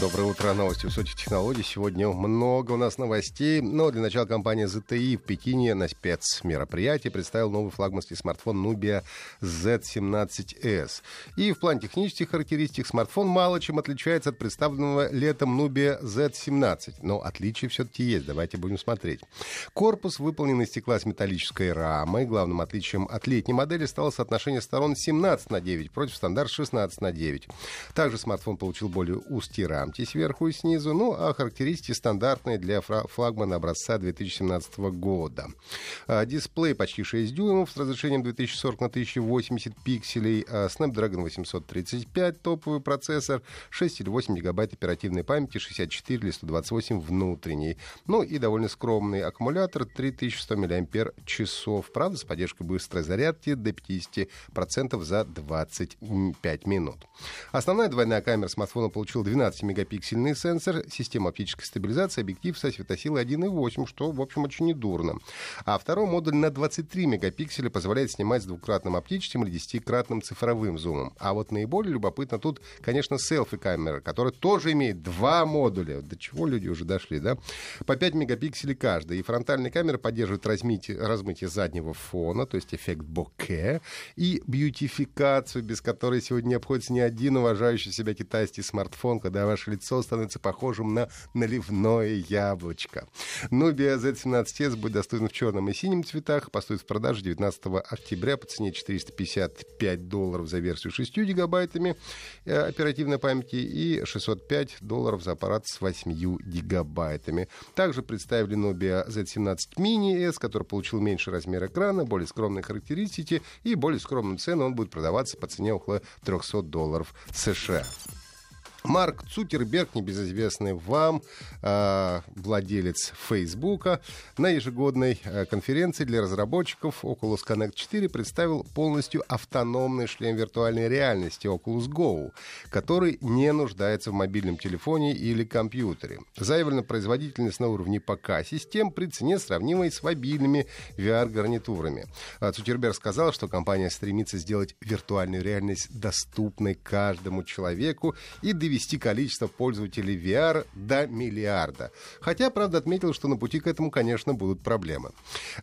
Доброе утро, новости высоких технологий. Сегодня много у нас новостей, но для начала компания ZTE в Пекине на спецмероприятии представил новый флагманский смартфон Nubia Z17S. И в плане технических характеристик смартфон мало чем отличается от представленного летом Nubia Z17, но отличия все-таки есть, давайте будем смотреть. Корпус выполнен из стекла с металлической рамой. Главным отличием от летней модели стало соотношение сторон 17 на 9 против стандарт 16 на 9. Также смартфон получил более узкий рамки рамки сверху и снизу, ну а характеристики стандартные для флагмана образца 2017 года. А, дисплей почти 6 дюймов с разрешением 2040 на 1080 пикселей, а, Snapdragon 835 топовый процессор, 6 или 8 гигабайт оперативной памяти, 64 или 128 внутренней. Ну и довольно скромный аккумулятор 3100 мАч. Правда, с поддержкой быстрой зарядки до 50% за 25 минут. Основная двойная камера смартфона получила 12 мегапиксельный сенсор, система оптической стабилизации, объектив со светосилой 1.8, что, в общем, очень недурно. А второй модуль на 23 мегапикселя позволяет снимать с двукратным оптическим или десятикратным цифровым зумом. А вот наиболее любопытно тут, конечно, селфи-камера, которая тоже имеет два модуля. До чего люди уже дошли, да? По 5 мегапикселей каждая. И фронтальная камера поддерживает размытие, размытие заднего фона, то есть эффект боке, и бьютификацию, без которой сегодня обходится ни один уважающий себя китайский смартфон, когда ваш ваше лицо становится похожим на наливное яблочко. Nubia Z17S будет доступен в черном и синем цветах. Поступит в продажу 19 октября по цене 455 долларов за версию 6 гигабайтами э, оперативной памяти и 605 долларов за аппарат с 8 гигабайтами. Также представили Nubia Z17 Mini S, который получил меньший размер экрана, более скромные характеристики и более скромную цену он будет продаваться по цене около 300 долларов США. Марк Цукерберг, небезызвестный вам, э, владелец Фейсбука, на ежегодной э, конференции для разработчиков Oculus Connect 4 представил полностью автономный шлем виртуальной реальности Oculus Go, который не нуждается в мобильном телефоне или компьютере. Заявлена производительность на уровне ПК систем при цене, сравнимой с мобильными VR-гарнитурами. Э, Цукерберг сказал, что компания стремится сделать виртуальную реальность доступной каждому человеку и довести довести количество пользователей VR до миллиарда. Хотя, правда, отметил, что на пути к этому, конечно, будут проблемы.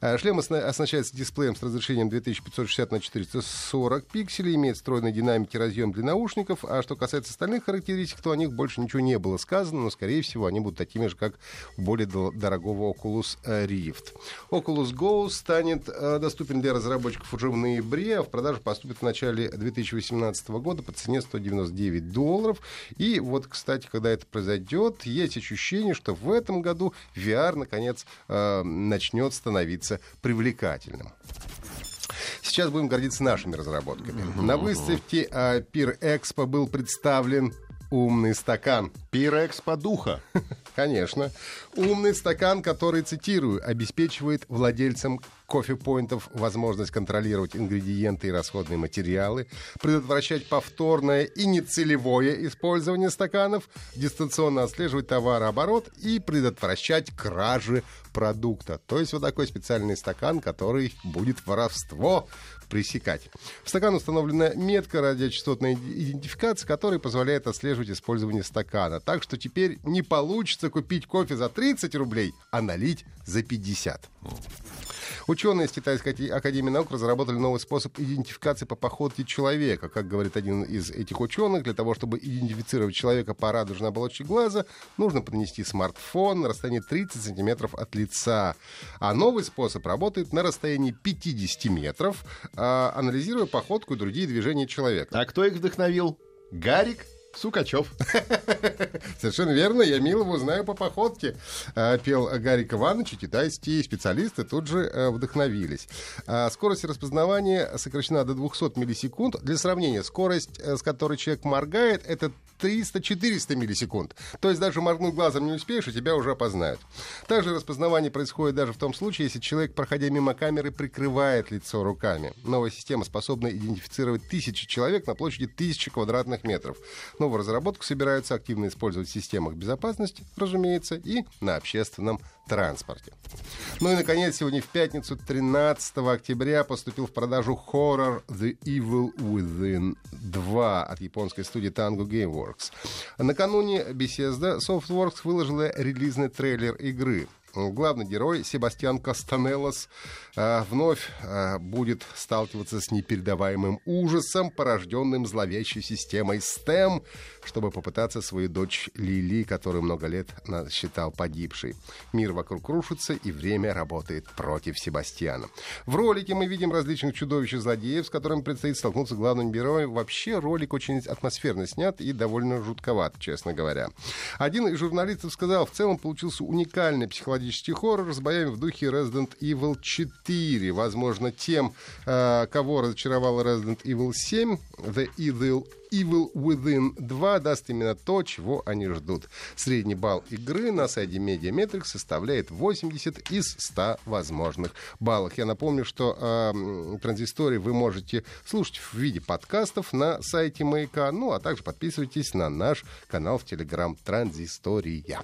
Э, шлем оснащается дисплеем с разрешением 2560 на 440 пикселей, имеет встроенный динамики разъем для наушников, а что касается остальных характеристик, то о них больше ничего не было сказано, но, скорее всего, они будут такими же, как у более дорогого Oculus Rift. Oculus Go станет э, доступен для разработчиков уже в ноябре, а в продажу поступит в начале 2018 года по цене 199 долларов. И вот, кстати, когда это произойдет, есть ощущение, что в этом году VR, наконец, э, начнет становиться привлекательным. Сейчас будем гордиться нашими разработками. На выставке э, Пир Экспо был представлен умный стакан. Пирекс по духа. Конечно. Умный стакан, который, цитирую, обеспечивает владельцам кофе-поинтов возможность контролировать ингредиенты и расходные материалы, предотвращать повторное и нецелевое использование стаканов, дистанционно отслеживать товарооборот и предотвращать кражи продукта. То есть вот такой специальный стакан, который будет воровство пресекать. В стакан установлена метка радиочастотной идентификации, которая позволяет отслеживать использование стакана. Так что теперь не получится купить кофе за 30 рублей, а налить за 50. Ученые из Китайской академии наук разработали новый способ идентификации по походке человека. Как говорит один из этих ученых, для того, чтобы идентифицировать человека по радужной оболочке глаза, нужно поднести смартфон на расстоянии 30 сантиметров от лица. А новый способ работает на расстоянии 50 метров, а, анализируя походку и другие движения человека. А кто их вдохновил? Гарик Сукачев. Совершенно верно, я Милову знаю по походке. А, пел Гарик Иванович, и китайские специалисты тут же э, вдохновились. А, скорость распознавания сокращена до 200 миллисекунд. Для сравнения, скорость, э, с которой человек моргает, это 300-400 миллисекунд. То есть даже моргнуть глазом не успеешь, и тебя уже опознают. Также распознавание происходит даже в том случае, если человек, проходя мимо камеры, прикрывает лицо руками. Новая система способна идентифицировать тысячи человек на площади тысячи квадратных метров. Новую разработку собираются активно использовать в системах безопасности, разумеется, и на общественном транспорте. Ну и, наконец, сегодня в пятницу, 13 октября, поступил в продажу хоррор The Evil Within 2 от японской студии Tango Gameworks. Накануне Bethesda Softworks выложила релизный трейлер игры главный герой Себастьян Кастанелос э, вновь э, будет сталкиваться с непередаваемым ужасом, порожденным зловещей системой STEM, чтобы попытаться свою дочь Лили, которую много лет считал погибшей. Мир вокруг рушится, и время работает против Себастьяна. В ролике мы видим различных чудовищ и злодеев, с которыми предстоит столкнуться главным героем. Вообще ролик очень атмосферно снят и довольно жутковат, честно говоря. Один из журналистов сказал, в целом получился уникальный психологический психологический хоррор с боями в духе Resident Evil 4. Возможно, тем, э, кого разочаровал Resident Evil 7, The Evil Evil Within 2 даст именно то, чего они ждут. Средний балл игры на сайте Mediametrics составляет 80 из 100 возможных баллов. Я напомню, что э, транзистории вы можете слушать в виде подкастов на сайте Маяка, ну а также подписывайтесь на наш канал в Телеграм Транзистория.